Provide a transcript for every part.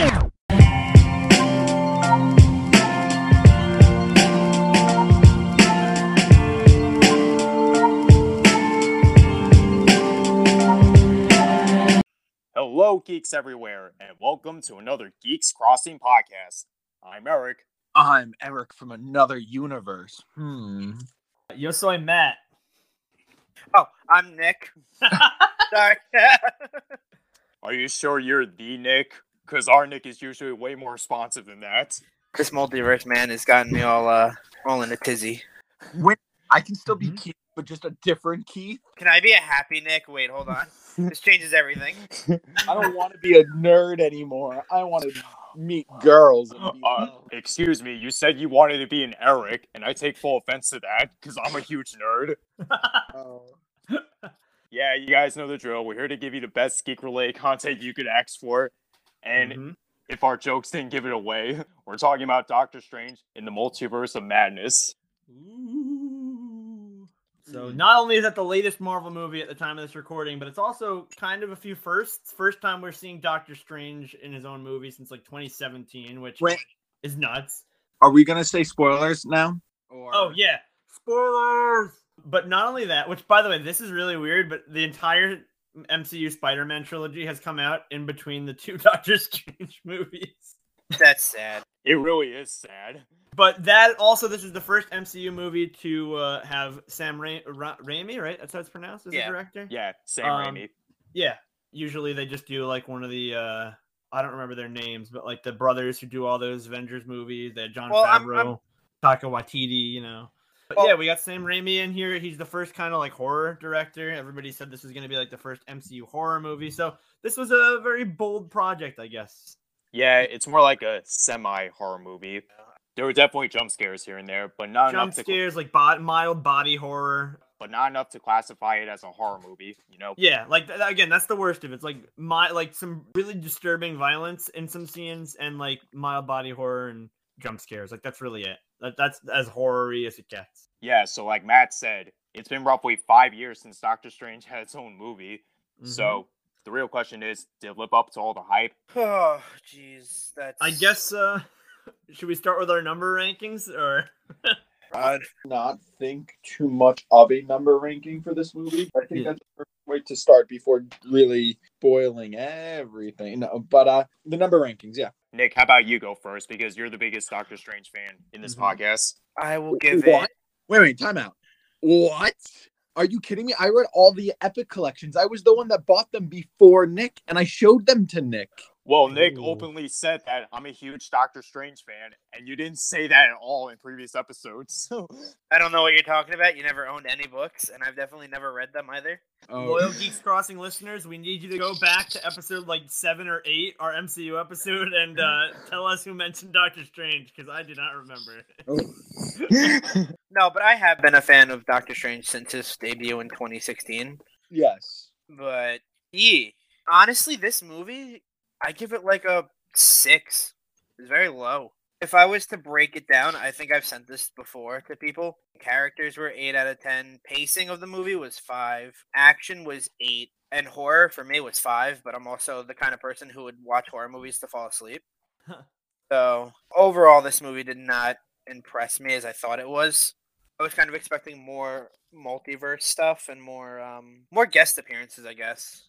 Hello, geeks everywhere, and welcome to another Geeks Crossing podcast. I'm Eric. I'm Eric from another universe. Hmm. Yo soy Matt. Oh, I'm Nick. Sorry. Are you sure you're the Nick? Because our Nick is usually way more responsive than that. this multiverse man has gotten me all uh all in a tizzy. I can still be Mhm. Keith, but just a different Keith. Can I be a happy Nick? Wait, hold on. This changes everything. I don't want to be a nerd anymore. I want to meet girls. And be Uh, excuse me, you said you wanted to be an Eric, and I take full offense to that because I'm a huge nerd. oh. Yeah, you guys know the drill. We're here to give you the best geek related content you could ask for. And Mhm. if our jokes didn't give it away, we're talking about Doctor Strange in the multiverse of madness. So not only is that the latest Marvel movie at the time of this recording, but it's also kind of a few firsts. First time we're seeing Doctor Strange in his own movie since like 2017, which Wait. is nuts. Are we gonna say spoilers now? Or... Oh yeah, spoilers. But not only that, which by the way, this is really weird, but the entire MCU Spider-Man trilogy has come out in between the two Doctor Strange movies. That's sad. It really is sad. But that also, this is the first MCU movie to uh, have Sam Ra- Ra- Raimi, right? That's how it's pronounced as Yeah. the director. Yeah, Sam Um, Raimi. Yeah. Usually they just do like one of the uh I don't remember their names, but like the brothers who do all those Avengers movies, that John Well, I'm- Favreau, I'm- Taika Waititi, you know. But Well- yeah, we got Sam Raimi in here. He's the first kind of like horror director. Everybody said this was going to be like the first MCU horror movie. So this was a very bold project, I guess. Yeah, it's more like a semi horror movie. There were definitely jump scares here and there, but not Jump enough to scares, like bod- mild body horror. but not enough to classify it as a horror movie. You know, Yeah, like th- again, that's the worst of it. It's like my like some really disturbing violence in some scenes and like mild body horror and jump scares. Like that's really it. That, that's as horror-y as it gets. yeah. So like Matt said, it's been roughly five years since Doctor Strange had its own movie. Mhm. So the real question is, did it live up to all the hype? Oh, jeez. That's. I guess uh should we start with our number rankings or God. Not think too much of a number ranking for this movie. I think Yeah. that's the perfect way to start before really spoiling everything. No, but uh, the number rankings, yeah. Nick, how about you go first because you're the biggest Doctor Strange fan in this Mhm. podcast. I will give What? it. Wait, wait, time out. What? Are you kidding me? I read all the Epic collections. I was the one that bought them before Nick, and I showed them to Nick. Well, Nick Ooh. openly said that I'm a huge Doctor Strange fan, and you didn't say that at all in previous episodes. So I don't know what you're talking about. You never owned any books, and I've definitely never read them either. Oh. Loyal Geeks Crossing listeners, we need you to go back to episode like seven or eight, our MCU episode, and uh, tell us who mentioned Doctor Strange because I do not remember. No, but I have been a fan of Doctor Strange since his debut in 2016. yes. But yeah, honestly, this movie, I give it like a six. It's very low. If I was to break it down, I think I've sent this before to people. Characters were eight out of ten. Pacing of the movie was five. Action was eight. And horror for me was five, but I'm also the kind of person who would watch horror movies to fall asleep. so overall, this movie did not impress me as I thought it was. I was kind of expecting more multiverse stuff and more um more guest appearances, I guess.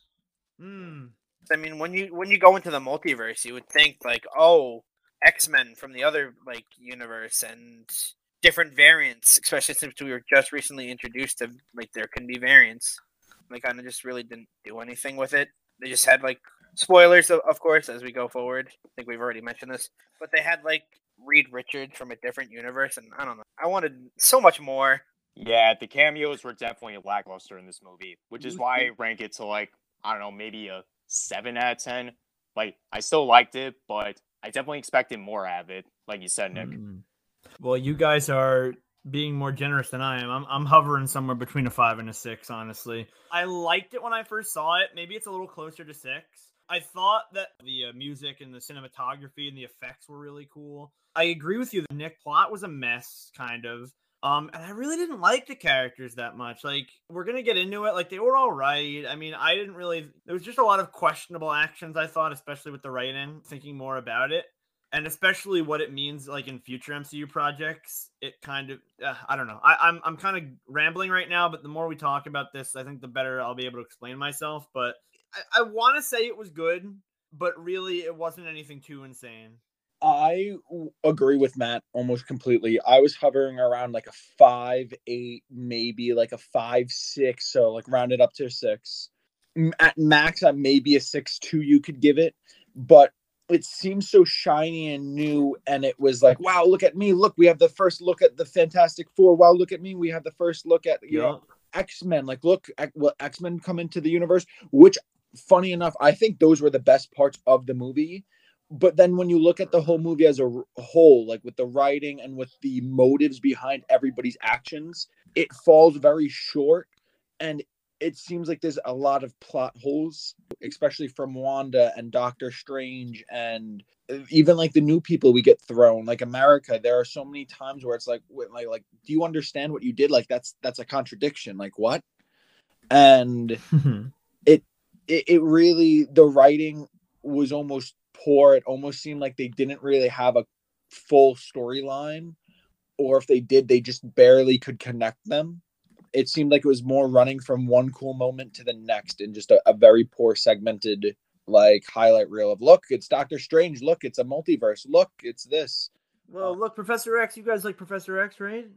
Hmm. I mean, when you when you go into the multiverse, you would think like, oh, X Men from the other like universe and different variants, especially since we were just recently introduced to like there can be variants. They kind of just really didn't do anything with it. They just had like spoilers, of, of course, as we go forward. I think we've already mentioned this, but they had like Reed Richards from a different universe, and I don't know. I wanted so much more. yeah, the cameos were definitely lackluster in this movie, which is why I mm-hmm. rank it to like I don't know, maybe a seven out of ten. Like I still liked it, but I definitely expected more out of it. Like you said, Nick. Mm. Well, you guys are being more generous than I am. I'm, I'm hovering somewhere between a five and a six, honestly. I liked it when I first saw it. Maybe it's a little closer to six. I thought that the uh, music and the cinematography and the effects were really cool. I agree with you. The Nick plot was a mess, kind of. Um, and I really didn't like the characters that much. Like, we're gonna get into it. Like, they were all right. I mean, I didn't really. There was just a lot of questionable actions. I thought, especially with the writing. Thinking more about it, and especially what it means, like in future MCU projects. It kind of, uh, I don't know. I, I'm I'm kind of rambling right now, but the more we talk about this, I think the better I'll be able to explain myself. But I, I want to say it was good, but really, it wasn't anything too insane. I w- agree with Matt almost completely. I was hovering around like a five, eight, maybe like a five, six. So like rounded up to a six. M- At max, at maybe a six two. You could give it, but it seems so shiny and new. And it was like, wow, look at me! Look, we have the first look at the Fantastic Four. Wow, look at me! We have the first look at you know X Men. Like, look, X Men come into the universe. Which, funny enough, I think those were the best parts of the movie but then when you look at the whole movie as a whole like with the writing and with the motives behind everybody's actions it falls very short and it seems like there's a lot of plot holes especially from wanda and doctor strange and uh, even like the new people we get thrown like america. There are so many times where it's like like like do you understand what you did? Like that's that's a contradiction. Like what? And it, it really the writing was almost poor it almost seemed like they didn't really have a full storyline or if they did they just barely could connect them it seemed like it was more running from one cool moment to the next in just a, a very poor segmented like highlight reel of look it's doctor strange look it's a multiverse look it's this Well, uh, look, Professor X. You guys like Professor X, right?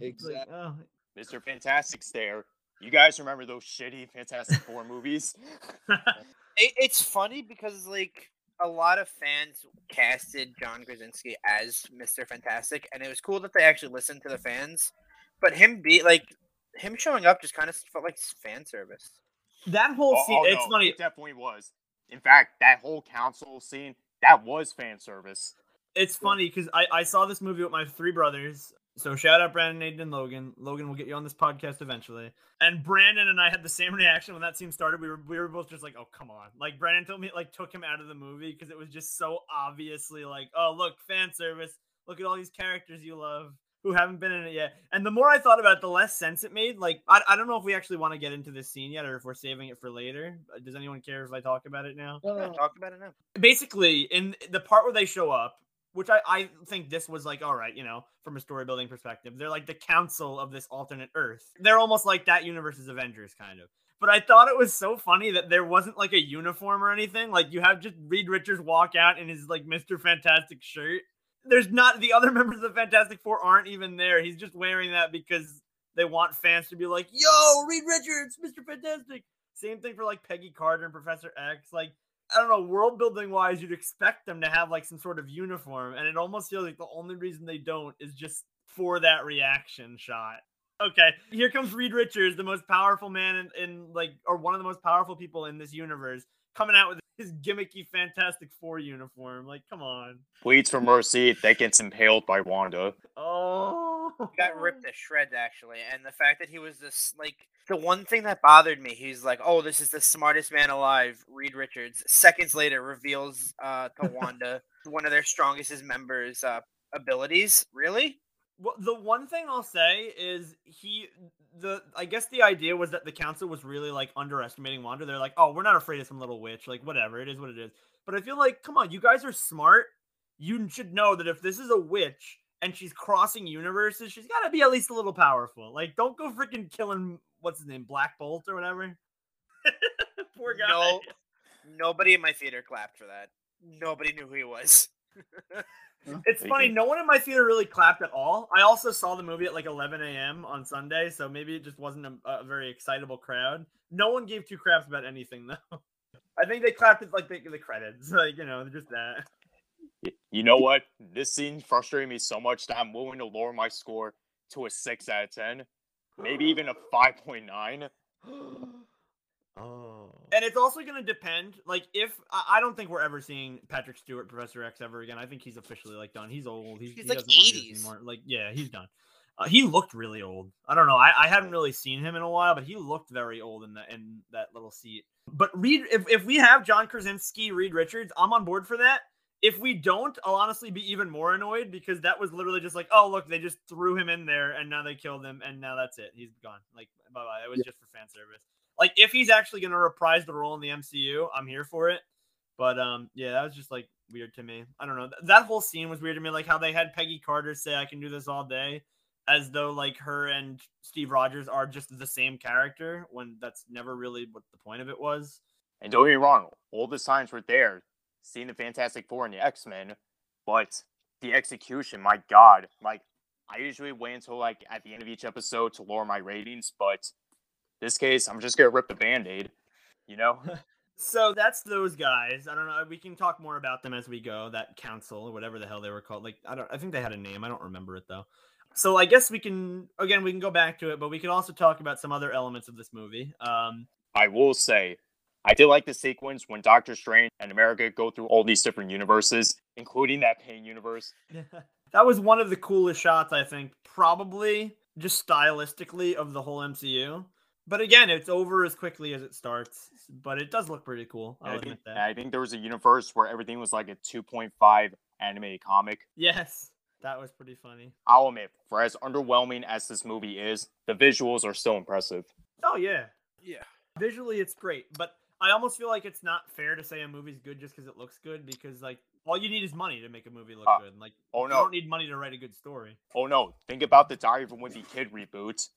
It's like, oh, Mr. Fantastic's there. You guys remember those shitty Fantastic Four movies? It, it's funny because like a lot of fans casted John Krasinski as Mr. Fantastic, and it was cool that they actually listened to the fans. But him be like him showing up just kind of felt like fan service. that whole Oh, scene. oh, it's no, funny. It definitely was. In fact, that whole council scene that was fan service. It's funny because I, I saw this movie with my three brothers. So shout out Brandon, Nathan, and Logan. Logan will get you on this podcast eventually. And Brandon and I had the same reaction when that scene started. We were we were both just like, oh come on. Like Brandon told me it like took him out of the movie because it was just so obviously like, oh look, fan service. Look at all these characters you love who haven't been in it yet. And the more I thought about it, the less sense it made. Like I, I don't know if we actually want to get into this scene yet or if we're saving it for later. Does anyone care if I talk about it now? Yeah, talk about it now. basically in the part where they show up which I, I think this was like all right you know from a story building perspective they're like the council of this alternate earth. They're almost like that universe's avengers kind of. But i thought it was so funny that there wasn't like a uniform or anything. Like you have just reed richards walk out in his like mr fantastic shirt. There's not the other members of the fantastic four aren't even there. He's just wearing that because they want fans to be like yo reed richards mr fantastic. Same thing for like peggy carter and professor x. Like I don't know, world building wise, you'd expect them to have like some sort of uniform, and it almost feels like the only reason they don't is just for that reaction shot. Okay, here comes Reed Richards, the most powerful man in, in like, or one of the most powerful people in this universe, coming out with his gimmicky Fantastic Four uniform. Like, come on. Pleads for mercy that gets impaled by Wanda. Oh, He got ripped to shreds actually, and the fact that he was this like the one thing that bothered me, he's like, "Oh, this is the smartest man alive." Reed Richards seconds later reveals uh, to Wanda one of their strongest members' uh, abilities. Really? Well, the one thing I'll say is he the I guess the idea was that the council was really like underestimating Wanda. They're like, "Oh, we're not afraid of some little witch. Like whatever, it is what it is." But I feel like, come on, you guys are smart. You should know that if this is a witch and she's crossing universes, she's got to be at least a little powerful. Like, don't go freaking killing what's his name, Black Bolt or whatever. Poor guy. No, nobody in my theater clapped for that. Nobody knew who he was. It's They funny. No one in my theater really clapped at all. I also saw the movie at like 11 a.m. on Sunday, so maybe it just wasn't a, a very excitable crowd. No one gave two craps about anything though. I think they clapped at like the, the credits, like you know, just that. You know what? This scene frustrated me so much that I'm willing to lower my score to a 6 out of 10, maybe even a 5.9. oh. And it's also going to depend. Like, if I, I don't think we're ever seeing Patrick Stewart, Professor X, ever again. I think he's officially like done. He's old. He's, He's he like doesn't wanna do 80s. anymore. Like, yeah, he's done. Uh, he looked really old. I don't know. I, I haven't really seen him in a while, but he looked very old in that in that little seat. But Reed, if, if we have John Krasinski, Reed Richards, I'm on board for that. if we don't, I'll honestly be even more annoyed because that was literally just like, oh look, they just threw him in there and now they killed him and now that's it. He's gone. Like bye bye. It was yeah. just for fan service. Like if he's actually gonna reprise the role in the MCU, I'm here for it. But um, yeah, that was just like weird to me. I don't know. That whole scene was weird to me. Like how they had Peggy Carter say, "I can do this all day," as though like her and Steve Rogers are just the same character when that's never really what the point of it was. And don't get me wrong, all the signs were there, seeing the Fantastic Four and the X Men, but the execution, my God, like I usually wait until like at the end of each episode to lower my ratings, but this case, I'm just gonna rip the band-aid, you know? so that's those guys. I don't know. We can talk more about them as we go. That council or whatever the hell they were called. Like I don't I think they had a name. I don't remember it though. So I guess we can again we can go back to it, but we can also talk about some other elements of this movie. Um I will say I did like the sequence when Doctor Strange and America go through all these different universes, including that pain universe. that was one of the coolest shots, I think, probably just stylistically of the whole MCU. But again, it's over as quickly as it starts. But it does look pretty cool. I'll I think, that. I think there was a universe where everything was like a 2.5 animated comic. Yes. That was pretty funny. I'll admit, for as underwhelming as this movie is, the visuals are still impressive. Oh yeah. Yeah. Visually it's great, but I almost feel like it's not fair to say a movie's good just because it looks good because like all you need is money to make a movie look uh, good. Like oh no, you don't need money to write a good story. Oh no, think about the Diary of a Wimpy Kid reboot.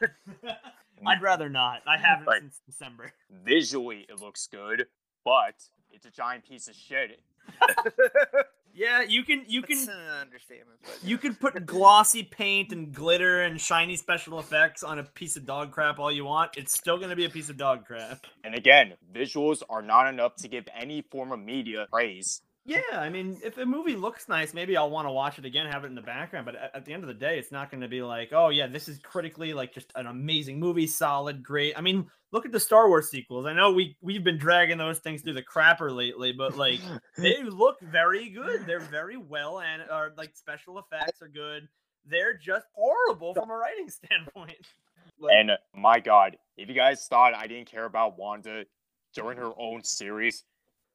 Mm. I'd rather not. I haven't like, since December. Visually, it looks good, but it's a giant piece of shit. Yeah, you can you can understatement. But... You can put glossy paint and glitter and shiny special effects on a piece of dog crap all you want. It's still gonna be a piece of dog crap. And again, visuals are not enough to give any form of media praise. Yeah, I mean, if a movie looks nice, maybe I'll want to watch it again, have it in the background. But at, at the end of the day, it's not going to be like, oh yeah, this is critically like just an amazing movie, solid, great. I mean, look at the Star Wars sequels. I know we we've been dragging those things through the crapper lately, but like they look very good. They're very well and are like special effects are good. They're just horrible from a writing standpoint. Like, and my God, if you guys thought I didn't care about Wanda during her own series,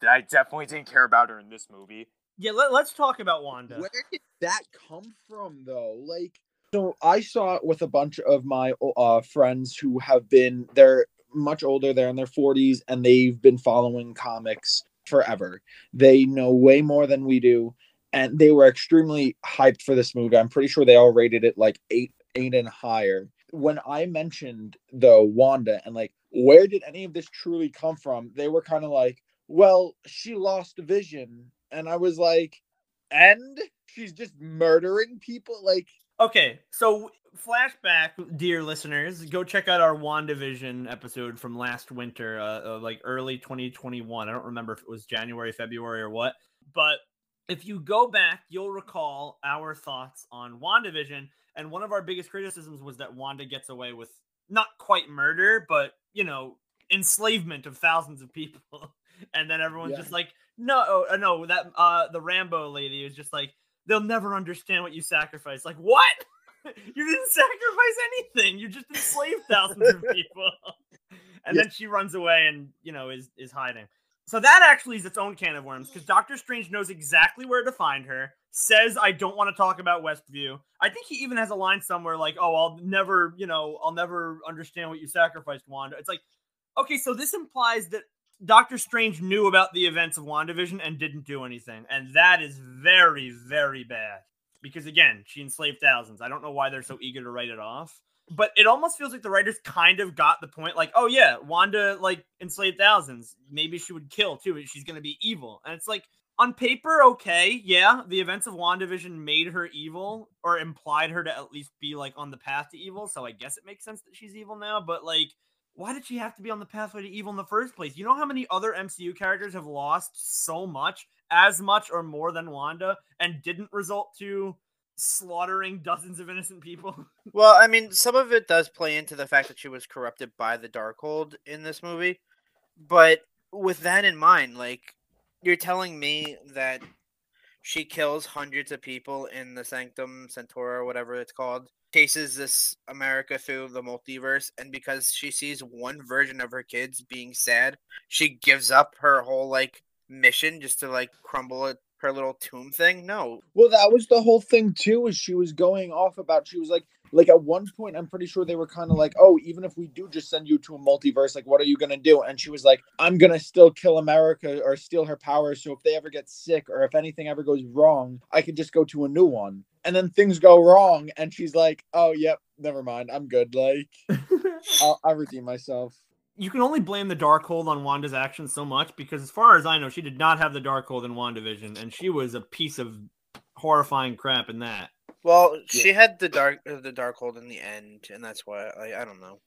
I definitely didn't care about her in this movie. Yeah, let, us talk about Wanda. Where did that come from, though? Like, so I saw it with a bunch of my uh, friends who have been they're much older, they're in their 40s, and they've been following comics forever. They know way more than we do, and they were extremely hyped for this movie. I'm pretty sure they all rated it like eight, eight and higher. When I mentioned the Wanda and like where did any of this truly come from, they were kind of like, well, she lost vision. And I was like, and she's just murdering people? Like, okay, so flashback, dear listeners, go check out our WandaVision episode from last winter, uh, uh, like early 2021. I don't remember if it was January, February, or what. But if you go back, you'll recall our thoughts on WandaVision. And one of our biggest criticisms was that Wanda gets away with not quite murder, but, you know, enslavement of thousands of people. and then everyone's yeah. just like, no, uh, no, that uh the Rambo lady is just like, they'll never understand what you sacrificed. Like, what? you didn't sacrifice anything. You just enslaved thousands of people. and yeah. then she runs away and you know is is hiding. So that actually is its own can of worms because Doctor Strange knows exactly where to find her. Says I don't want to talk about Westview. I think he even has a line somewhere like, "Oh, I'll never, you know, I'll never understand what you sacrificed, Wanda." It's like, okay, so this implies that Doctor Strange knew about the events of WandaVision and didn't do anything. And that is very, very bad. Because again, she enslaved thousands. I don't know why they're so eager to write it off. But it almost feels like the writers kind of got the point like, oh yeah, Wanda like enslaved thousands. Maybe she would kill too. She's gonna be evil. And it's like on paper, okay, yeah, the events of WandaVision made her evil or implied her to at least be like on the path to evil. So I guess it makes sense that she's evil now. But like why did she have to be on the pathway to evil in the first place? You know how many other MCU characters have lost so much, as much or more than Wanda, and didn't result to slaughtering dozens of innocent people? Well, I mean, some of it does play into the fact that she was corrupted by the Darkhold in this movie. But with that in mind, like, you're telling me that she kills hundreds of people in the Sanctum Sanctorum, whatever it's called, chases this America through the multiverse, and because she sees one version of her kids being sad, she gives up her whole like mission just to like crumble it, her little tomb thing. No, Well, that was the whole thing too. Is she was going off about she was like like at one point I'm pretty sure they were kind of like, oh, even if we do just send you to a multiverse, like what are you gonna do? And she was like, I'm gonna still kill America or steal her powers. So if they ever get sick or if anything ever goes wrong, I can just go to a new one. And then things go wrong, and she's like, oh, yep, never mind, I'm good. Like I'll, I'll redeem myself. you can only blame the Darkhold on Wanda's actions so much because, as far as I know, she did not have the Darkhold in WandaVision, and she was a piece of horrifying crap in that. Well, she had the dark uh, the Darkhold in the end, and that's why I I don't know.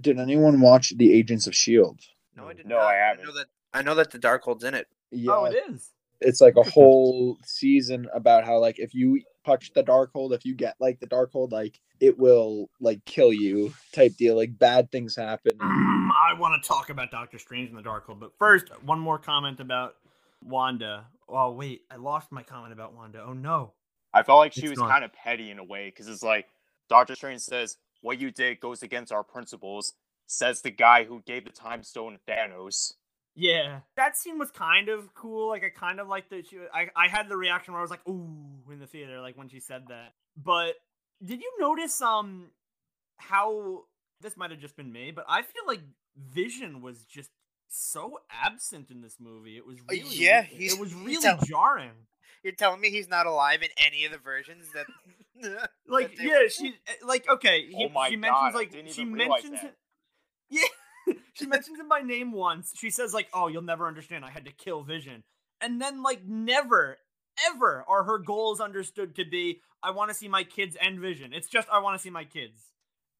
Did anyone watch the Agents of Shield? No, I did No, not. I know haven't. that I know that the Darkhold's in it. Yeah, Oh, it is. it's like a whole season about how like if you touch the Darkhold if you get like the Darkhold like it will like kill you type deal like bad things happen Mm, I want to talk about Doctor Strange and the dark Darkhold, but first, one more comment about Wanda. Oh wait, I lost my comment about Wanda. Oh no. I felt like she It's was kind of petty in a way because it's like Doctor Strange says, "What you did goes against our principles," says the guy who gave the time stone to Thanos. Yeah, that scene was kind of cool. Like I kind of liked that she. I I had the reaction where I was like, "Ooh!" in the theater, like when she said that. But did you notice um how this might have just been me, but I feel like Vision was just so absent in this movie. It was Uh, really yeah, it was really jarring. You're telling me he's not alive in any of the versions that Like that yeah, went- she eh, like okay. He, Oh my she God, mentions I like didn't she even realize mentions that. Yeah, she mentions him by name once. She says like, "Oh, you'll never understand. I had to kill Vision," and then like never, ever are her goals understood to be, "I want to see my kids end Vision." It's just, "I want to see my kids."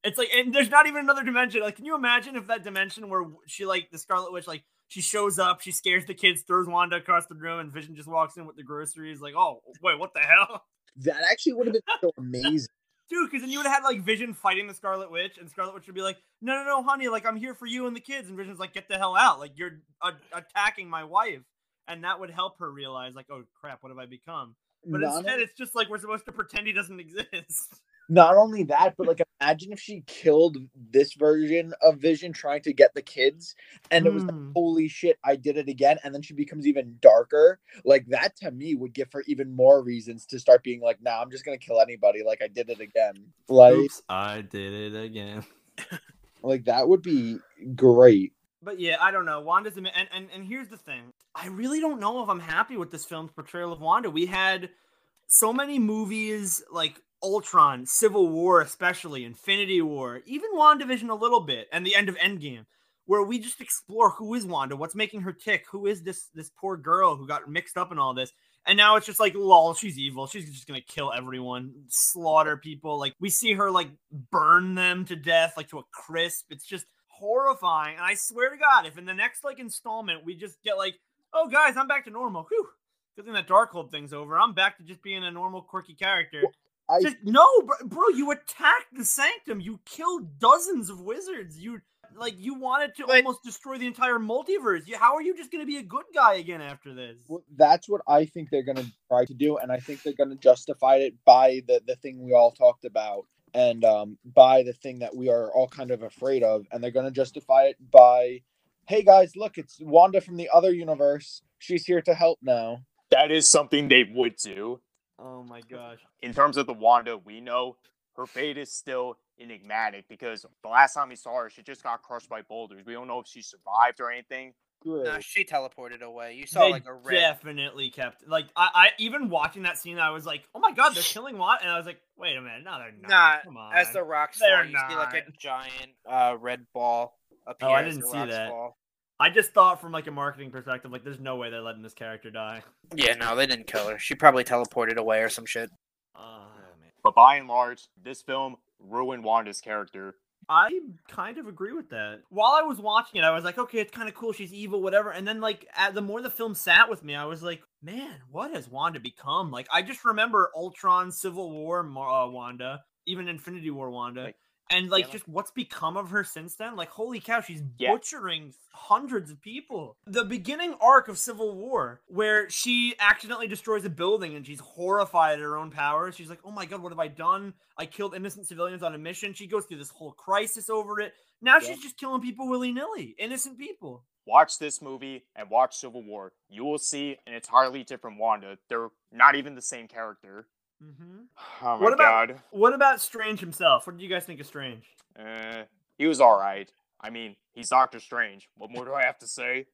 It's like, and there's not even another dimension. Like, can you imagine if that dimension where she like the Scarlet Witch like she shows up, she scares the kids, throws Wanda across the room, and Vision just walks in with the groceries. Like, oh wait, what the hell? that actually would have been so amazing Dude, because then you would have had like Vision fighting the Scarlet Witch, and Scarlet Witch would be like, "No, no, no, honey, like I'm here for you and the kids." And Vision's like, "Get the hell out! Like you're attacking my wife," and that would help her realize, like, "Oh crap, what have I become?" But instead, it's just like we're supposed to pretend he doesn't exist. Not only that but like imagine if she killed this version of vision trying to get the kids and it was like, Mm. holy shit i did it again and then she becomes even darker like that to me would give her even more reasons to start being like nah i'm just gonna kill anybody like i did it again like I did it again. like that would be great But yeah, I don't know. Wanda's a, and, and and here's the thing. I really don't know if I'm happy with this film's portrayal of Wanda. We had so many movies like Ultron, Civil War, especially Infinity War, even WandaVision a little bit, and the end of Endgame, where we just explore who is Wanda, what's making her tick, who is this this poor girl who got mixed up in all this. And now it's just like, lol, she's evil. She's just gonna kill everyone, slaughter people. Like we see her like burn them to death, like to a crisp. It's just horrifying. And I swear to God, if in the next like installment we just get like, oh guys, I'm back to normal. Whew. Good thing that Darkhold thing's over. I'm back to just being a normal quirky character. I- just no, bro, bro. You attacked the Sanctum. You killed dozens of wizards. You like you wanted to But- almost destroy the entire multiverse. You, how are you just gonna be a good guy again after this? Well, that's what I think they're gonna try to do, and I think they're gonna justify it by the the thing we all talked about, and um, by the thing that we are all kind of afraid of, and they're gonna justify it by, hey guys, look, it's Wanda from the other universe. She's here to help now. That is something they would do. Oh my gosh. In terms of the Wanda we know, her fate is still enigmatic because the last time we saw her, she just got crushed by boulders. We don't know if she survived or anything. Great. Nah, she teleported away. You saw they like a red. definitely kept like I, I even watching that scene, I was like, oh my god, they're killing Watt, and I was like, wait a minute, no, they're not. Nah, Come on. As the rocks They're fall, you see like a giant uh, red ball appear. Oh, I didn't the see rocks that. fall. I just thought from like a marketing perspective, like, there's no way they're letting this character die. Yeah, no, they didn't kill her. She probably teleported away or some shit. Oh man. But by and large, this film ruined Wanda's character. I kind of agree with that. While I was watching it, I was like, okay, it's kind of cool. She's evil, whatever. And then, like, at, the more the film sat with me, I was like, man, what has Wanda become? Like, I just remember Ultron, Civil War, uh, Wanda, even Infinity War, Wanda. Like, and like yeah. just what's become of her since then like holy cow she's Yeah. butchering hundreds of people the beginning arc of civil war where she accidentally destroys a building and she's horrified at her own powers she's like oh my god what have i done i killed innocent civilians on a mission she goes through this whole crisis over it now Yeah. she's just killing people willy-nilly innocent people watch this movie and watch Civil War. You will see an entirely different Wanda. They're not even the same character. Mm-hmm. Oh my What about- god. What about Strange himself? What do you guys think of Strange? Uh, he was all right. I mean, he's Doctor Strange. What more do I have to say?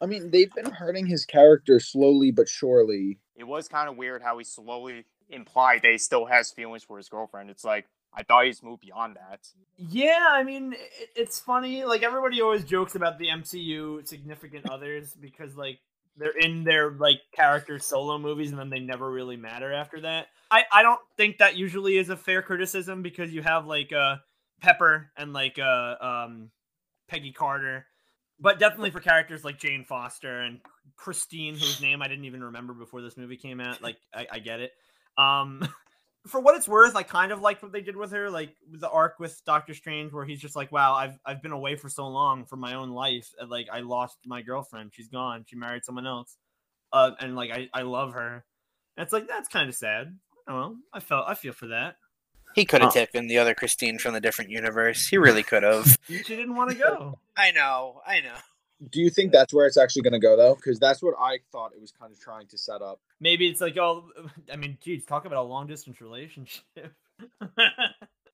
I mean, they've been hurting his character slowly but surely. It was kind of weird how he slowly implied that he still has feelings for his girlfriend. It's like I thought he's moved beyond that. Yeah, I mean, it, it's funny. Like everybody always jokes about the MCU significant others because like they're in their like character solo movies and then they never really matter after that. I I don't think that usually is a fair criticism because you have like uh Pepper and like uh um Peggy Carter. But definitely for characters like Jane Foster and Christine, whose name I didn't even remember before this movie came out. Like I, I get it. Um for what it's worth, I kind of liked what they did with her, like the arc with Doctor Strange, where he's just like, "Wow, I've I've been away for so long from my own life, and like I lost my girlfriend. She's gone. She married someone else, uh, and like I I love her. And it's like that's kind of sad. Oh, well, I felt I feel for that. He could have Huh. taken the other Christine from the different universe. He really could have. She didn't want to go. I know. I know. Do you think that's where it's actually going to go, though? Because that's what I thought it was kind of trying to set up. Maybe it's like, oh, I mean, geez, talk about a long distance relationship. but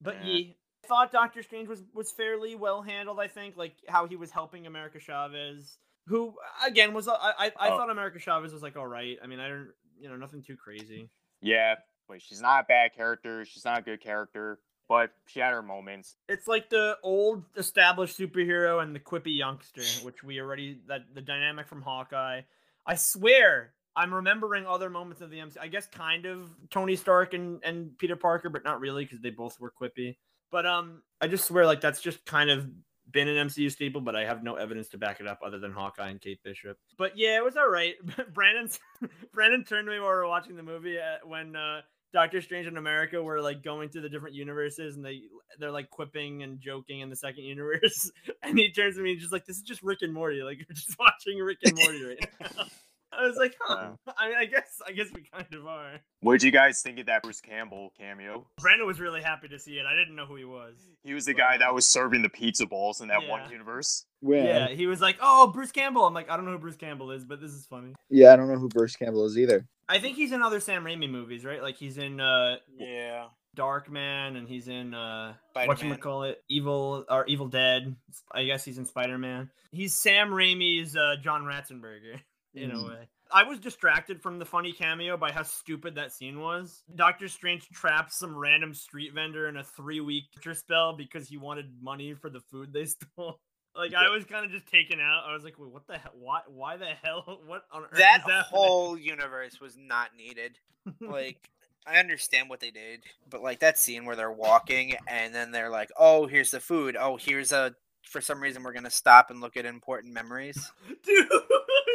Yeah. yeah, I thought Doctor Strange was was fairly well handled. I think, like how he was helping America Chavez, who again was I I, I Oh. thought America Chavez was like all right. I mean, I don't, you know, nothing too crazy. Yeah, but she's not a bad character. She's not a good character, but her moments. It's like the old established superhero and the quippy youngster, which we already that the dynamic from Hawkeye. I swear I'm remembering other moments of the MC. I guess kind of Tony Stark and, and Peter Parker, but not really because they both were quippy. But um, I just swear like that's just kind of been an MCU staple, but I have no evidence to back it up other than Hawkeye and Kate Bishop. But yeah, it was all right. Brandon Brandon turned to me while we were watching the movie uh, when uh, Doctor Strange in America were like going through the different universes and they they're like quipping and joking in the second universe. And he turns to me just like, this is just Rick and Morty. Like you're just watching Rick and Morty right now. I was like, huh. I mean, I guess I guess we kind of are. What did you guys think of that Bruce Campbell cameo? Brandon was really happy to see it. I didn't know who he was. He was the guy that was serving the pizza balls in that Yeah. one universe. When? Yeah, he was like, "Oh, Bruce Campbell." I'm like, I don't know who Bruce Campbell is, but this is funny. Yeah, I don't know who Bruce Campbell is either. I think he's in other Sam Raimi movies, right? Like he's in uh Yeah. Darkman and he's in uh Spider-Man. what you call it, Evil or Evil Dead. I guess he's in Spider Man. He's Sam Raimi's uh, John Ratzenberger in a Mhm. way. I was distracted from the funny cameo by how stupid that scene was. Doctor Strange traps some random street vendor in a three week spell because he wanted money for the food they stole. Like I was kind of just taken out. I was like, "Wait, what the hell? Why? Why the hell? What on earth?" That is happening?" whole universe was not needed. Like, I understand what they did, but like that scene where they're walking and then they're like, "Oh, here's the food. Oh, here's a." For some reason, we're gonna stop and look at important memories. dude.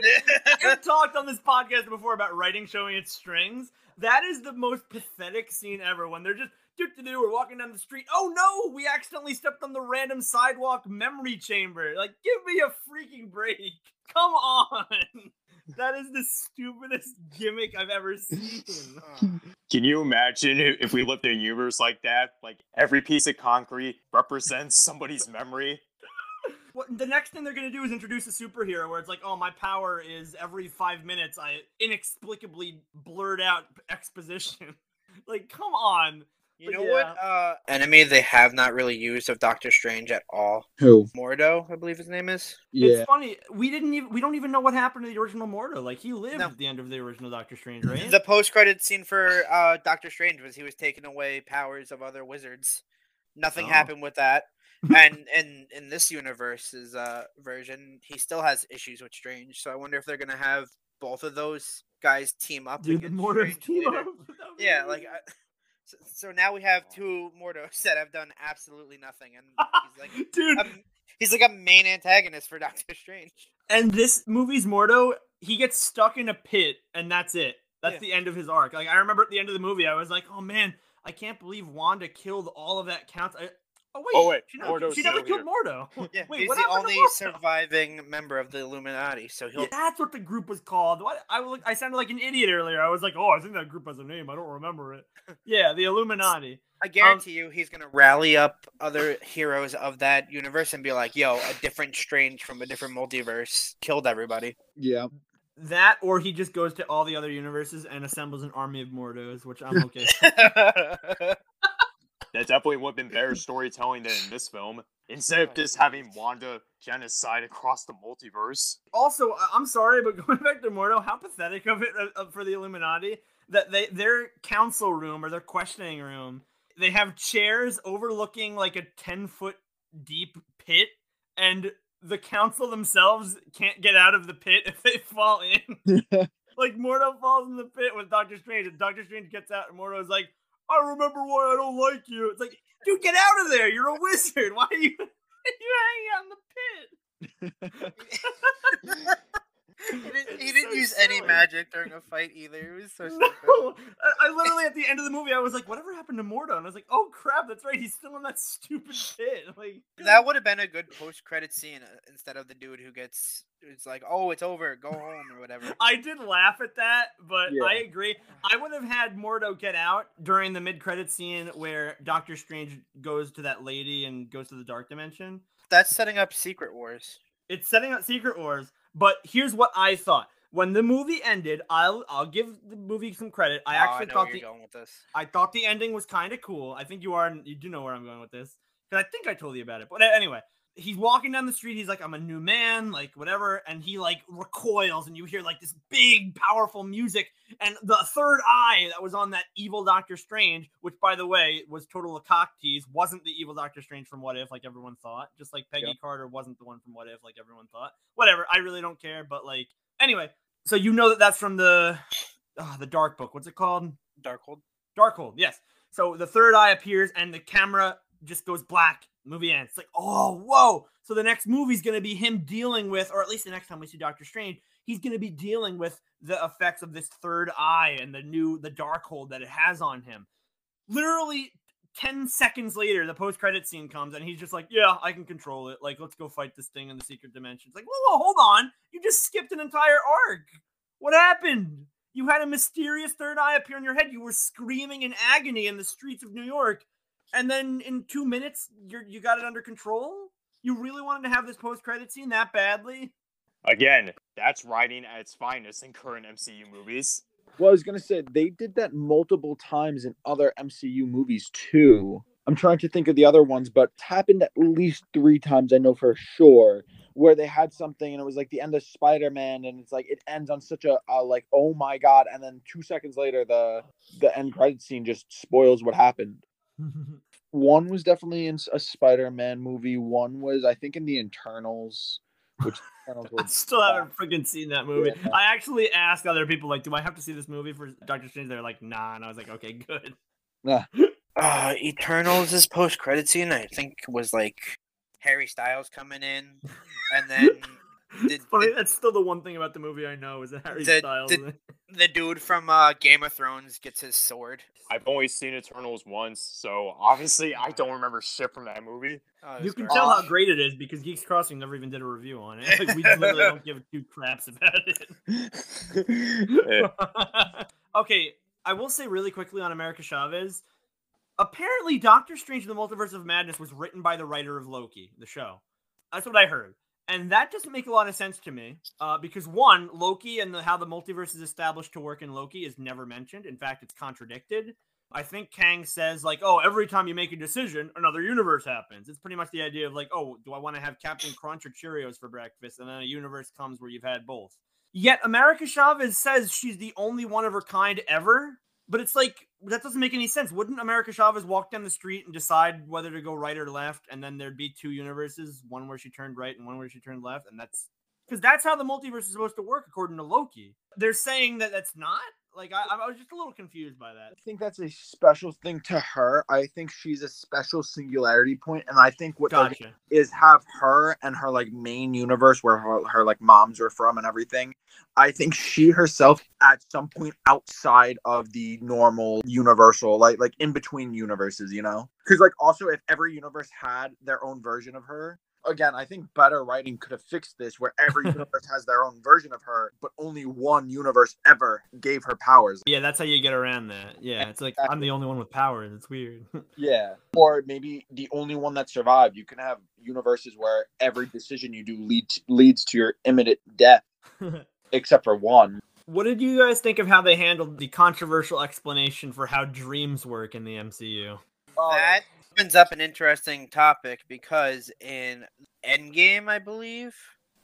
I've talked on this podcast before about writing showing its strings. That is the most pathetic scene ever when they're just do do do. We're walking down the street. Oh no, we accidentally stepped on the random sidewalk memory chamber. Like, give me a freaking break. Come on. That is the stupidest gimmick I've ever seen. Can you imagine if if we lived in a universe like that? Like every piece of concrete represents somebody's memory. What, the next thing they're gonna do is introduce a superhero where it's like, oh, my power is every five minutes I inexplicably blurt out exposition. like, come on. You But know yeah. what uh, enemy they have not really used of Doctor Strange at all? Who? Mordo, I believe his name is. Yeah. It's funny. We didn't even we don't even know what happened to the original Mordo. Like he lived No. at the end of the original Doctor Strange, right? The post-credit scene for uh, Doctor Strange was he was taking away powers of other wizards. Nothing Oh. happened with that. And in in this universe's uh, version, he still has issues with Strange. So I wonder if they're gonna have both of those guys team up. Dude, Mordo's Strange team later. up. Yeah, like. I, so, so now we have two Mordos that have done absolutely nothing, and he's like dude. a, he's like a main antagonist for Doctor Strange. and this movie's Mordo, he gets stuck in a pit, and that's it. That's Yeah. the end of his arc. Like I remember at the end of the movie, I was like, oh man, I can't believe Wanda killed all of that count. I, Oh, oh wait, Oh, wait, she never, Mordo's she never still killed Mordo. Yeah, wait, he's the only surviving member of the Illuminati, so he'll Yeah, that's what the group was called. What I was- I sounded like an idiot earlier. I was like, oh, I think that group has a name. I don't remember it. yeah, the Illuminati. I um, guarantee you he's gonna rally up other heroes of that universe and be like, "Yo, a different Strange from a different multiverse killed everybody." Yeah. That, or he just goes to all the other universes and assembles an army of Mordos, which I'm okay. That definitely would have been better storytelling than in this film. Instead of just having Wanda genocide across the multiverse. also, I- I'm sorry, but going back to Mordo, how pathetic of it uh, uh, for the Illuminati that they their council room or their questioning room, they have chairs overlooking like a 10 foot deep pit, and the council themselves can't get out of the pit if they fall in. like Mordo falls in the pit with Doctor Strange, and Doctor Strange gets out, and Mordo's like, "I remember why I don't like you." It's like, dude, get out of there! You're a wizard. Why are you you hanging out in the pit? he didn't, he didn't so use any magic during a fight either. It was so stupid. No, I, I literally at the end of the movie, I was like, "Whatever happened to Mordo?" And I was like, "Oh crap, that's right. He's still in that stupid pit." Like That would have been a good post-credit scene uh, instead of the dude who gets it's like, "Oh, it's over. Go home" or whatever. I did laugh at that, but Yeah. I agree. I would have had Mordo get out during the mid-credit scene where Doctor Strange goes to that lady and goes to the dark dimension. That's setting up Secret Wars. It's setting up Secret Wars, but here's what I thought. When the movie ended, I'll I'll give the movie some credit. I Oh, actually know thought the you're going with this. I thought the ending was kind of cool. I think you are you do know where I'm going with this because I think I told you about it. But anyway, he's walking down the street. He's like, "I'm a new man," like whatever, and he like recoils, and you hear like this big, powerful music, and the third eye that was on that evil Doctor Strange, which by the way was total a cock tease, wasn't the evil Doctor Strange from What If, like everyone thought. Just like Peggy Yep. Carter wasn't the one from What If, like everyone thought. Whatever, I really don't care. But like anyway, so you know that that's from the uh, the Dark Book. What's it called? Darkhold. Darkhold, yes. So the third eye appears and the camera just goes black. Movie ends. It's like, oh, whoa. So the next movie's going to be him dealing with, or at least the next time we see Doctor Strange, he's going to be dealing with the effects of this third eye and the new, the Darkhold that it has on him. Literally 10 seconds later, the post credit scene comes and he's just like, yeah, I can control it. Like, let's go fight this thing in the secret dimension. It's like, whoa, whoa, hold on. You just skipped an entire arc. What happened? You had a mysterious third eye appear in your head. You were screaming in agony in the streets of New York, and then in two minutes, you you got it under control. You really wanted to have this post-credit scene that badly? Again, that's writing at its finest in current MCU movies. Well, I was gonna say they did that multiple times in other MCU movies too. I'm trying to think of the other ones, but it's happened at least three times. I know for sure where they had something and it was like the end of Spider-Man, and it's like it ends on such a, a like oh my god, and then two seconds later the the end credit scene just spoils what happened. One was definitely in a Spider-Man movie. One was I think in the Internals, which Internals were I still haven't freaking seen that movie. Yeah. I actually asked other people, like, do I have to see this movie for Doctor Strange? They're like, nah. And I was like, okay, good. Uh, Eternals' is post-credit scene, I think, was like Harry Styles coming in, and then It's Did- funny. did- That's still the one thing about the movie I know is that Harry Did- Styles. did- in it. the dude from uh, Game of Thrones gets his sword. I've only seen Eternals once, so obviously I don't remember shit from that movie. Oh, You can garbage. tell how great it is because Geeks Crossing never even did a review on it. Like, we literally don't give two craps about it. Eh, okay, I will say really quickly on America Chavez. Apparently, Doctor Strange in the Multiverse of Madness was written by the writer of Loki, the show. That's what I heard. And that doesn't make a lot of sense to me uh, because, one, Loki and the, how the multiverse is established to work in Loki is never mentioned. In fact, it's contradicted. I think Kang says, like, oh, every time you make a decision, another universe happens. It's pretty much the idea of, like, oh, do I want to have Captain Crunch or Cheerios for breakfast? And then a universe comes where you've had both. Yet America Chavez says she's the only one of her kind ever. But it's like that doesn't make any sense. Wouldn't America Chavez walk down the street and decide whether to go right or left, and then there'd be two universes, one where she turned right and one where she turned left, and that's because that's how the multiverse is supposed to work according to Loki. They're saying that that's not Like I, I was just a little confused by that. I think that's a special thing to her. I think she's a special singularity point, and I think what Gotcha. is have her and her like main universe where her, her like moms are from and everything. I think she herself at some point outside of the normal universal, like like in between universes, you know? Because like also if every universe had their own version of her, again, I think better writing could have fixed this where every universe has their own version of her, but only one universe ever gave her powers. Yeah, that's how you get around that. Yeah, it's like I'm the only one with powers. It's weird. Yeah. Or maybe the only one that survived. You can have universes where every decision you do lead leads to your imminent death, except for one. what did you guys think of how they handled the controversial explanation for how dreams work in the MCU? That opens up an interesting topic because in Endgame, I believe,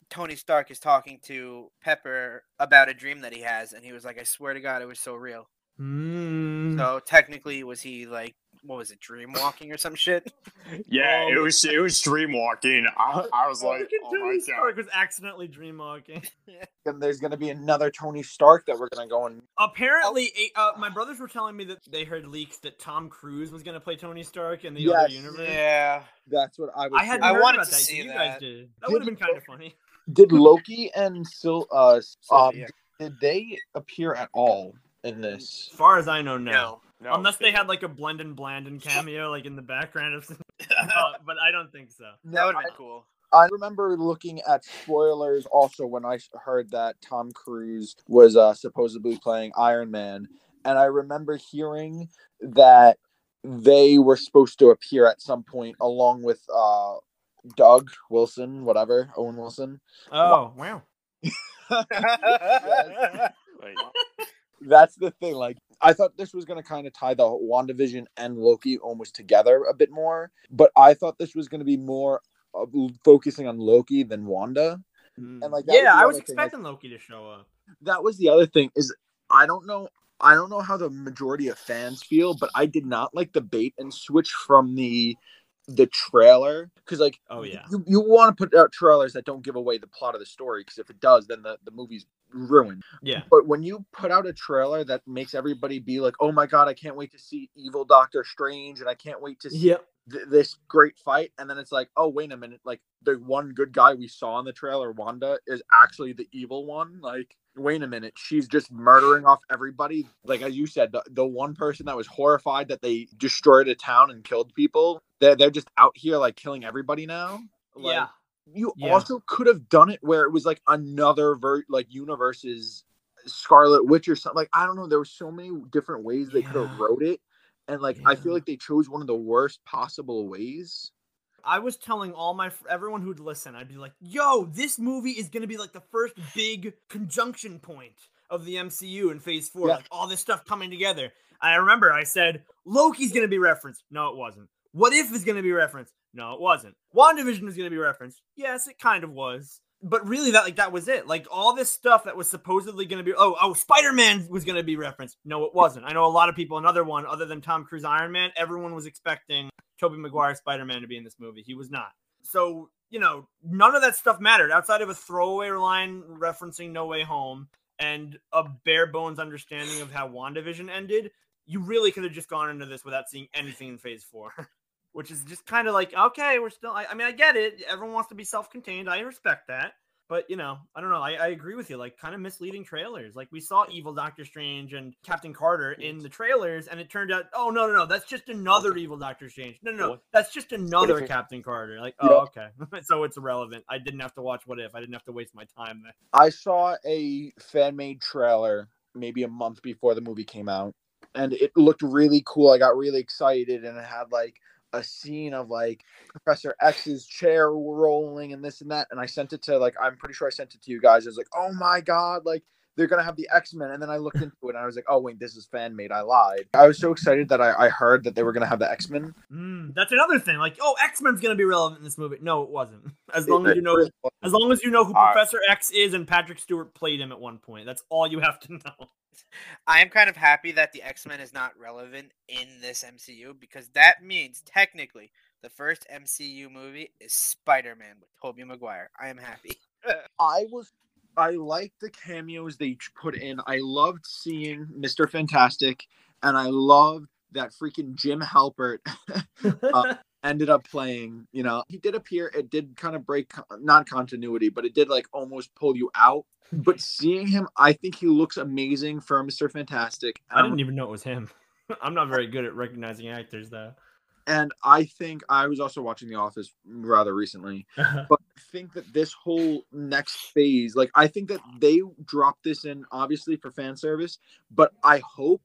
Tony Stark is talking to Pepper about a dream that he has, and he was like, "I swear to God, it was so real." Hmm. So technically, was he like, what was it, dream walking or some shit? Yeah, it Um, was it was dream walking. I, I was like, Freaking oh my Tony god. Stark was accidentally dreamwalking. And there's gonna be another Tony Stark that we're gonna go and Apparently, a- uh, my brothers were telling me that they heard leaks that Tom Cruise was going to play Tony Stark in the Yes. other universe. yeah. that's what I was. I hadn't I wanted about to that. see you guys did. That would have been kind of funny. Did Loki and Sil uh um, Sylvia. did they appear at all in this? As far as I know, no. No. No, Unless they had like a blend Blendon Blandon cameo, like in the background of, uh, but I don't think so. That would have I, been cool. I remember looking at spoilers also when I heard that Tom Cruise was uh, supposedly playing Iron Man, and I remember hearing that they were supposed to appear at some point along with uh, Doug Wilson, whatever Owen Wilson. Oh wow! Like, That's the thing. Like, I thought this was going to kind of tie the WandaVision and Loki almost together a bit more, but I thought this was going to be more of focusing on Loki than Wanda. Hmm. And like, yeah, the I was other thing, like, expecting Loki to show up. that was the other thing is I don't know. I don't know how the majority of fans feel, but I did not like the bait and switch from the the trailer because like Oh yeah, you, you want to put out trailers that don't give away the plot of the story because if it does then the, the movie's ruined yeah. but when you put out a trailer that makes everybody be like, "Oh my god, I can't wait to see evil Doctor Strange and I can't wait to see Yep. th- this great fight," and then it's like, "Oh wait a minute, like the one good guy we saw in the trailer, Wanda, is actually the evil one." Like, wait a minute, she's just murdering off everybody. Like as you said, the, the one person that was horrified that they destroyed a town and killed people, they're they're just out here like killing everybody now. Like, yeah. You Yeah. also could have done it where it was like another ver like universe's Scarlet Witch or something. Like I don't know. There were so many different ways they could have wrote it, and like I feel like they chose one of the worst possible ways. I was telling all my everyone who'd listen, I'd be like, "Yo, this movie is gonna be like the first big conjunction point of the MCU in Phase Four, Yeah. like all this stuff coming together." I remember I said Loki's gonna be referenced. No, it wasn't. What if is gonna be referenced? No, it wasn't. WandaVision is gonna be referenced. Yes, it kind of was. But really, that like that was it. Like all this stuff that was supposedly going to be. Oh, oh, Spider Man was going to be referenced. No, it wasn't. I know a lot of people. Another one, other than Tom Cruise Iron Man, everyone was expecting Tobey Maguire Spider Man to be in this movie. He was not. So, you know, none of that stuff mattered outside of a throwaway line referencing No Way Home and a bare bones understanding of how WandaVision ended. You really could have just gone into this without seeing anything in phase four, which is just kind of like, okay, we're still, I, I mean, I get it. Everyone wants to be self contained. I respect that. But, you know, I don't know. I, I agree with you. Like, kind of misleading trailers. Like, we saw Evil Doctor Strange and Captain Carter in the trailers, and it turned out, oh, no, no, no. That's just another Evil Doctor Strange. No, no, no. That's just another Captain Carter. Like, oh, okay. so it's irrelevant. I didn't have to watch What If. I didn't have to waste my time there. I saw a fan made trailer maybe a month before the movie came out, and it looked really cool. I got really excited, and it had like a scene of like Professor X's chair rolling and this and that. And I sent it to like I'm pretty sure I sent it to you guys. I was like, oh my god, like they're gonna have the X Men. And then I looked into it and I was like, oh wait, this is fan made. I lied. I was so excited that I, I heard that they were gonna have the X Men. Mm, that's another thing. Like, oh, X Men's gonna be relevant in this movie. No, it wasn't. As long as you know, as long as you know who All right. Professor X is and Patrick Stewart played him at one point. That's all you have to know. I am kind of happy that the X Men is not relevant in this MCU because that means technically the first MCU movie is Spider Man with Tobey Maguire. I am happy. I was I like the cameos they put in. I loved seeing Mr. Fantastic, and I loved that freaking Jim Halpert uh, ended up playing. You know, he did appear. It did kind of break non continuity, but it did like almost pull you out. But seeing him, I think he looks amazing for Mr. Fantastic. I didn't even know it was him. I'm not very good at recognizing actors, though. And I think I was also watching The Office rather recently, but I think that this whole next phase, like I think that they dropped this in obviously for fan service, but I hope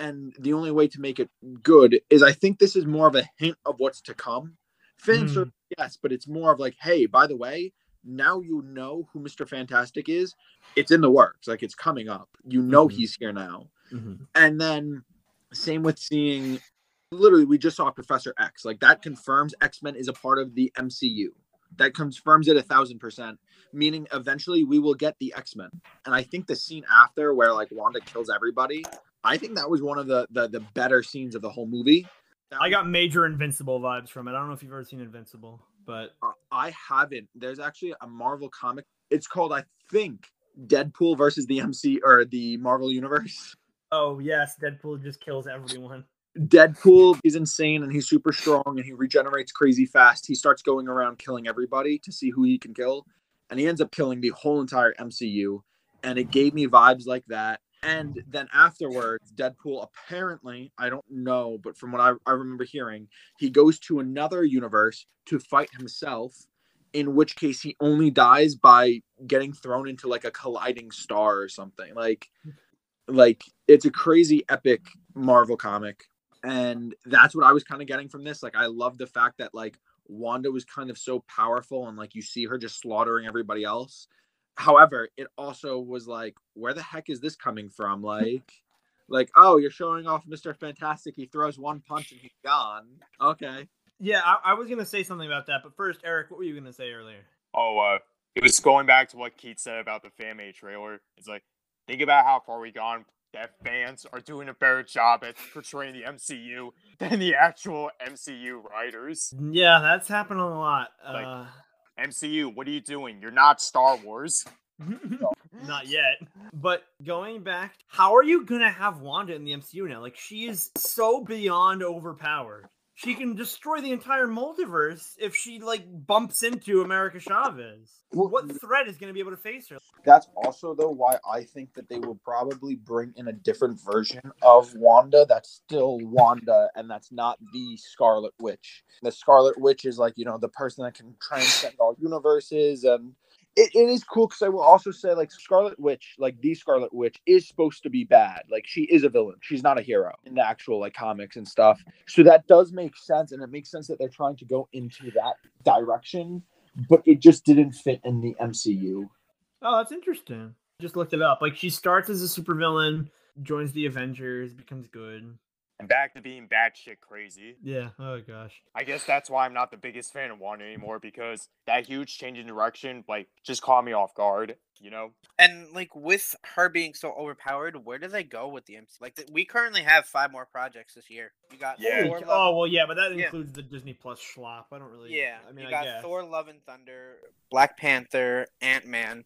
and the only way to make it good is I think this is more of a hint of what's to come. Fan Hmm. service, yes, but it's more of like, hey, by the way, now you know who Mr. Fantastic is. It's in the works, like it's coming up. You know Mhm. he's here now. Mhm. And then same with seeing literally we just saw Professor X. Like that confirms X-Men is a part of the MCU. That confirms it a thousand percent. Meaning eventually we will get the X-Men. And I think the scene after where like Wanda kills everybody, I think that was one of the the, the better scenes of the whole movie. That I got major Invincible vibes from it. I don't know if you've ever seen Invincible, but Uh, I haven't. There's actually a Marvel comic. It's called, I think, Deadpool versus the MC or the Marvel Universe. oh yes, Deadpool just kills everyone. Deadpool is insane and he's super strong and he regenerates crazy fast. He starts going around killing everybody to see who he can kill. And he ends up killing the whole entire MCU. And it gave me vibes like that. And then afterwards, Deadpool apparently, I don't know, but from what I, I remember hearing, he goes to another universe to fight himself, in which case he only dies by getting thrown into like a colliding star or something. Like, like it's a crazy epic Marvel comic and that's what I was kind of getting from this. Like, I love the fact that like Wanda was kind of so powerful, and like you see her just slaughtering everybody else. However, it also was like, where the heck is this coming from? Like, like oh, you're showing off Mister Fantastic. He throws one punch and he's gone. Okay. Yeah, I, I was gonna say something about that, but first, Eric, what were you gonna say earlier? Oh, uh, it was going back to what Keith said about the fan made trailer. It's like, think about how far we've gone. That fans are doing a better job at portraying the MCU than the actual MCU writers. Yeah, that's happening a lot. Like- Uh, MCU, what are you doing? You're not Star Wars. Not yet. But going back, how are you gonna have Wanda in the MCU now? Like she is so beyond overpowered. She can destroy the entire multiverse if she like bumps into America Chavez. Well, What threat is gonna be able to face her? That's also though why I think that they will probably bring in a different version of Wanda that's still Wanda and that's not the Scarlet Witch. The Scarlet Witch is like, you know, the person that can transcend all universes and it, it is cool because I will also say like Scarlet Witch, like the Scarlet Witch, is supposed to be bad. Like she is a villain. She's not a hero in the actual like comics and stuff. So that does make sense, and it makes sense that they're trying to go into that direction. But it just didn't fit in the MCU. Oh, that's interesting. Just looked it up. Like she starts as a supervillain, joins the Avengers, becomes good. And back to being batshit crazy. Yeah. Oh gosh. I guess that's why I'm not the biggest fan of Wanda anymore because that huge change in direction, like, just caught me off guard, you know? And like with her being so overpowered, where do they go with the MC? Like th- we currently have five more projects this year. You got Yeah. Thor, Love- Oh well, yeah, but that Yeah. includes the Disney Plus schlop. I don't really. yeah. I mean, you I got guess. Thor: Love and Thunder, Black Panther, Ant Man,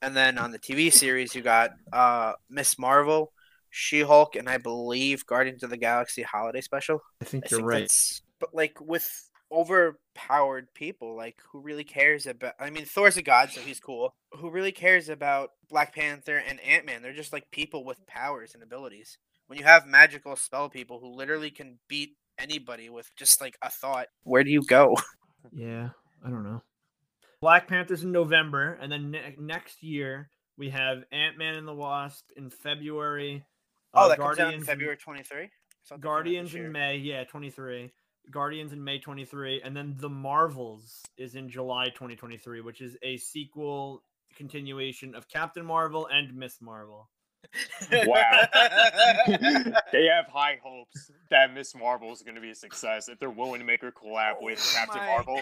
and then on the TV series you got uh Miss Marvel, She Hulk, and I believe Guardians of the Galaxy Holiday Special. I think I you're think right. But like with overpowered people, like who really cares about? I mean, Thor's a god, so he's cool. Who really cares about Black Panther and Ant Man? They're just like people with powers and abilities. When you have magical spell people who literally can beat anybody with just like a thought, where do you go? Yeah, I don't know. Black Panther's in November, and then ne- next year we have Ant Man and the Wasp in February. Oh, uh, that comes out in Guardians in- February twenty three. Guardians in May, yeah, 23. Guardians in May 23, and then The Marvels is in July 2023, which is a sequel continuation of Captain Marvel and Miss Marvel. Wow. they have high hopes that Miss Marvel is going to be a success if they're willing to make her collab with Oh Captain my- Marvel.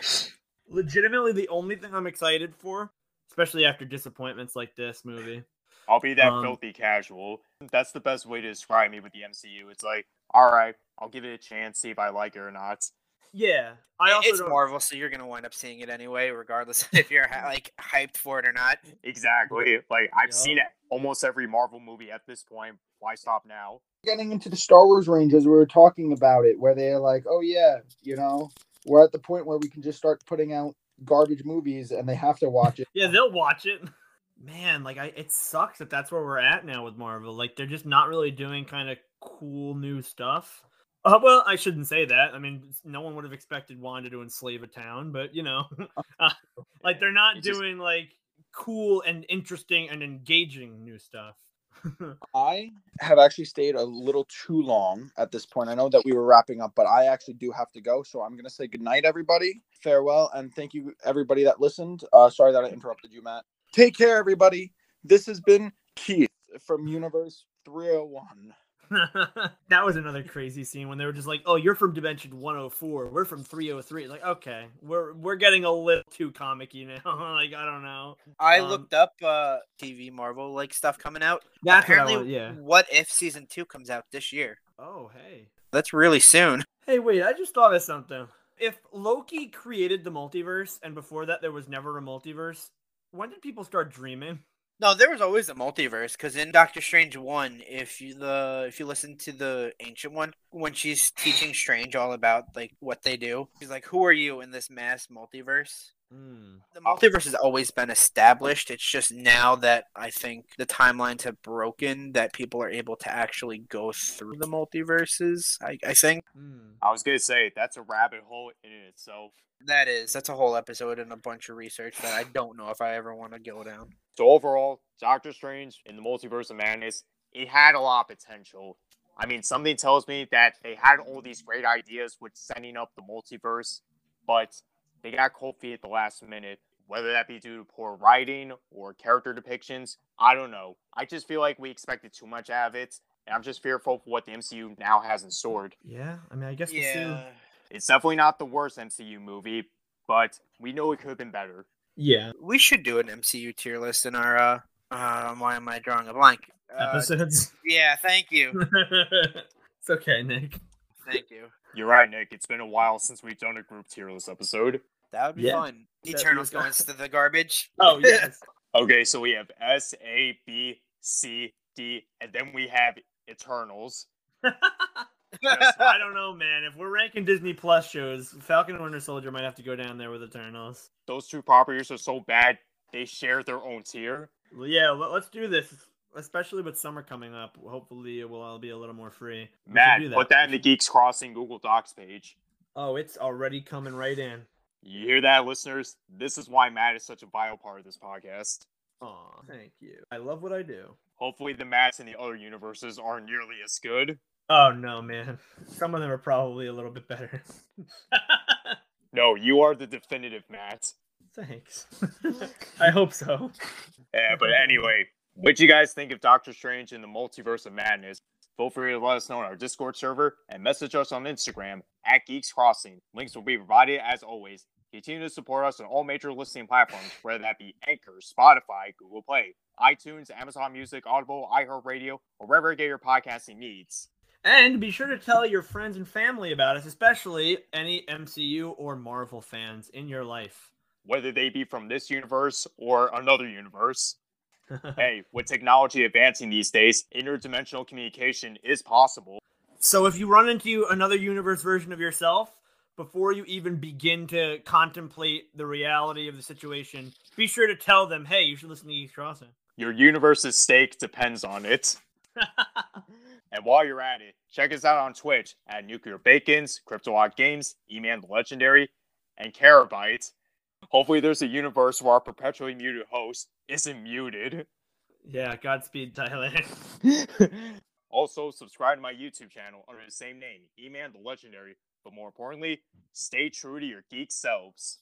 Legitimately, the only thing I'm excited for, especially after disappointments like this movie. I'll be that Um, filthy casual. That's the best way to describe me with the MCU. It's like, all right, I'll give it a chance, see if I like it or not. Yeah, I I also it's don't- Marvel, so you're gonna wind up seeing it anyway, regardless if you're like hyped for it or not. Exactly. Like I've Yeah. seen almost every Marvel movie at this point. Why stop now? Getting into the Star Wars ranges, we were talking about it, where they're like, "Oh yeah, you know, we're at the point where we can just start putting out garbage movies, and they have to watch it." Yeah, they'll watch it. Man, like I, it sucks that that's where we're at now with Marvel. Like they're just not really doing kind of cool new stuff. Uh, well, I shouldn't say that. I mean, no one would have expected Wanda to enslave a town, but you know, uh, like they're not It just- doing like cool and interesting and engaging new stuff. I have actually stayed a little too long at this point. I know that we were wrapping up, but I actually do have to go. So I'm going to say goodnight, everybody. Farewell. And thank you, everybody that listened. Uh, sorry that I interrupted you, Matt. Take care, everybody. This has been Keith from Universe 301. that was another crazy scene when they were just like, "Oh, you're from Dimension 104. We're from 303." Like, okay, we're we're getting a little too comic-y now. like, I don't know. I Um, looked up uh TV Marvel like stuff coming out. That's what I Apparently. Yeah. What if season two comes out this year? Oh, hey. That's really soon. Hey, wait, I just thought of something. If Loki created the multiverse and before that there was never a multiverse, when did people start dreaming? No, there was always a multiverse because in Doctor Strange one, if you the if you listen to the ancient one, when she's teaching Strange all about like what they do, she's like, "Who are you in this mass multiverse?" Hmm. The multiverse has always been established. It's just now that I think the timelines have broken that people are able to actually go through the multiverses. I, I think Hmm. I was gonna say that's a rabbit hole in itself. That is that's a whole episode and a bunch of research that I don't know if I ever want to go down. So overall, Doctor Strange in the Multiverse of Madness, it had a lot of potential. I mean, something tells me that they had all these great ideas with setting up the multiverse, but they got cold feet at the last minute. Whether that be due to poor writing or character depictions, I don't know. I just feel like we expected too much out of it, and I'm just fearful for what the MCU now has in store. Yeah, I mean, I guess we'll see. It's definitely not the worst MCU movie, but we know it could have been better. Yeah, we should do an MCU tier list in our uh, uh why am I drawing a blank? Uh, episodes. yeah, thank you. it's okay, Nick. Thank you. You're right, Nick. It's been a while since we've done a group tier list episode. That would be Yeah. fun. That- Eternals going to the garbage. Oh yes. Okay, so we have S, A, B, C, D, and then we have Eternals. Just- I don't know, man. If we're ranking Disney Plus shows, Falcon and Winter Soldier might have to go down there with Eternals. Those two properties are so bad, they share their own tier. Well, yeah, let, us do this, especially with summer coming up. Hopefully, it will all be a little more free. We Matt, do put that in the Geeks Crossing Google Docs page. Oh, it's already coming right in. You hear that, listeners? This is why Matt is such a vital part of this podcast. Aw, thank you. I love what I do. Hopefully, the Matts in the other universes aren't nearly as good. Oh no, man. Some of them are probably a little bit better. No, you are the definitive Matt. Thanks. I hope so. Yeah, but anyway, what do you guys think of Doctor Strange in the Multiverse of Madness? Feel free to let us know on our Discord server and message us on Instagram at Geeks Crossing. Links will be provided as always. Continue to support us on all major listening platforms, whether that be Anchor, Spotify, Google Play, iTunes, Amazon Music, Audible, iHeartRadio, or wherever you get your podcasting needs. And be sure to tell your friends and family about us, especially any MCU or Marvel fans in your life. Whether they be from this universe or another universe. hey, with technology advancing these days, interdimensional communication is possible. so if you run into another universe version of yourself, before you even begin to contemplate the reality of the situation, be sure to tell them, hey, you should listen to Geeks Crossing. Your universe's stake depends on it. And while you're at it, check us out on Twitch at Nuclear Bacons, CryptoWalk Games, E-Man the Legendary, and Carabyte. Hopefully there's a universe where our perpetually muted host isn't muted. yeah, Godspeed, Tyler. also, subscribe to my YouTube channel under the same name, E-Man the Legendary. But more importantly, stay true to your geek selves.